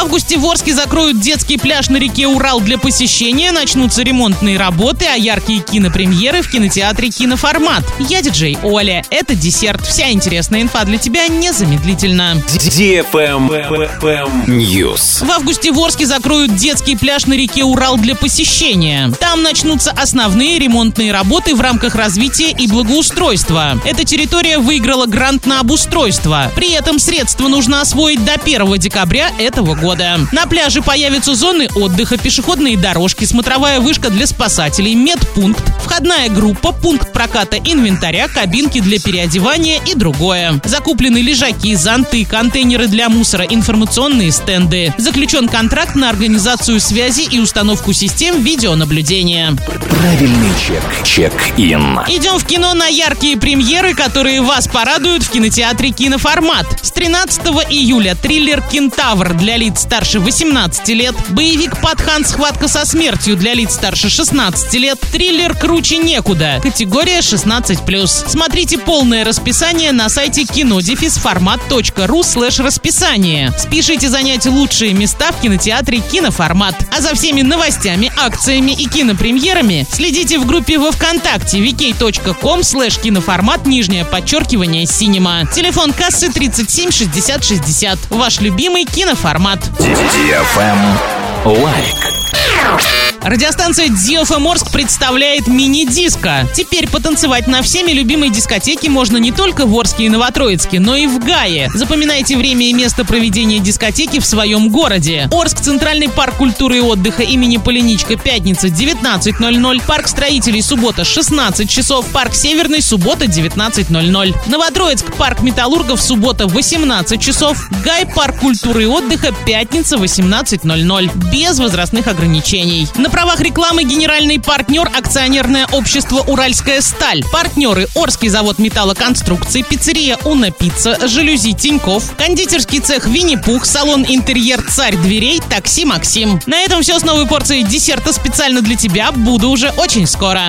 августе в Орске закроют детский пляж на реке Урал для посещения, начнутся ремонтные работы, а яркие кинопремьеры в кинотеатре «Киноформат». Я диджей Оля. Это десерт. Вся интересная инфа для тебя незамедлительно. News. В августе в Орске закроют детский пляж на реке Урал для посещения. Там начнутся основные ремонтные работы в рамках развития и благоустройства. Эта территория выиграла грант на обустройство. При этом средства нужно освоить до 1 декабря этого года. На пляже появятся зоны отдыха, пешеходные дорожки, смотровая вышка для спасателей, медпункт, входная группа, пункт проката инвентаря, кабинки для переодевания и другое. Закуплены лежаки, зонты, контейнеры для мусора, информационные стенды. Заключен контракт на организацию связи и установку систем видеонаблюдения. Правильный чек. Чек-ин. Идем в кино на яркие премьеры, которые вас порадуют в кинотеатре «Киноформат». С 13 июля триллер «Кентавр» для лиц старше 18 лет, боевик «Патхан. Схватка со смертью» для лиц старше 16 лет, триллер «Круче некуда», категория 16+. Смотрите полное расписание на сайте кинодефисформат.ру слэш расписание. Спешите занять лучшие места в кинотеатре «Киноформат». А за всеми новостями, акциями и кинопремьерами следите в группе во Вконтакте vk.com слэш киноформат нижнее подчеркивание cinema. Телефон кассы 37 60 60. Ваш любимый киноформат. Лайк. Радиостанция DFM Орск представляет мини-диско. Теперь потанцевать на всеми любимой дискотеке можно не только в Орске и Новотроицке, но и в Гае. Запоминайте время и место проведения дискотеки в своем городе. Орск, Центральный парк культуры и отдыха имени Поляничко, пятница, 19.00. Парк строителей, суббота, 16 часов. Парк Северный, суббота, 19.00. Новотроицк, парк металлургов, суббота, 18 часов. Гай, парк культуры и отдыха, пятница, 18.00. Без возрастных ограничений. На правах рекламы генеральный партнер акционерное общество «Уральская сталь». Партнеры Орский завод металлоконструкций, пиццерия «Уна Пицца», жалюзи Тиньков, кондитерский цех «Винни-Пух», салон «Интерьер Царь дверей», такси «Максим». На этом все с новой порцией десерта специально для тебя. Буду уже очень скоро.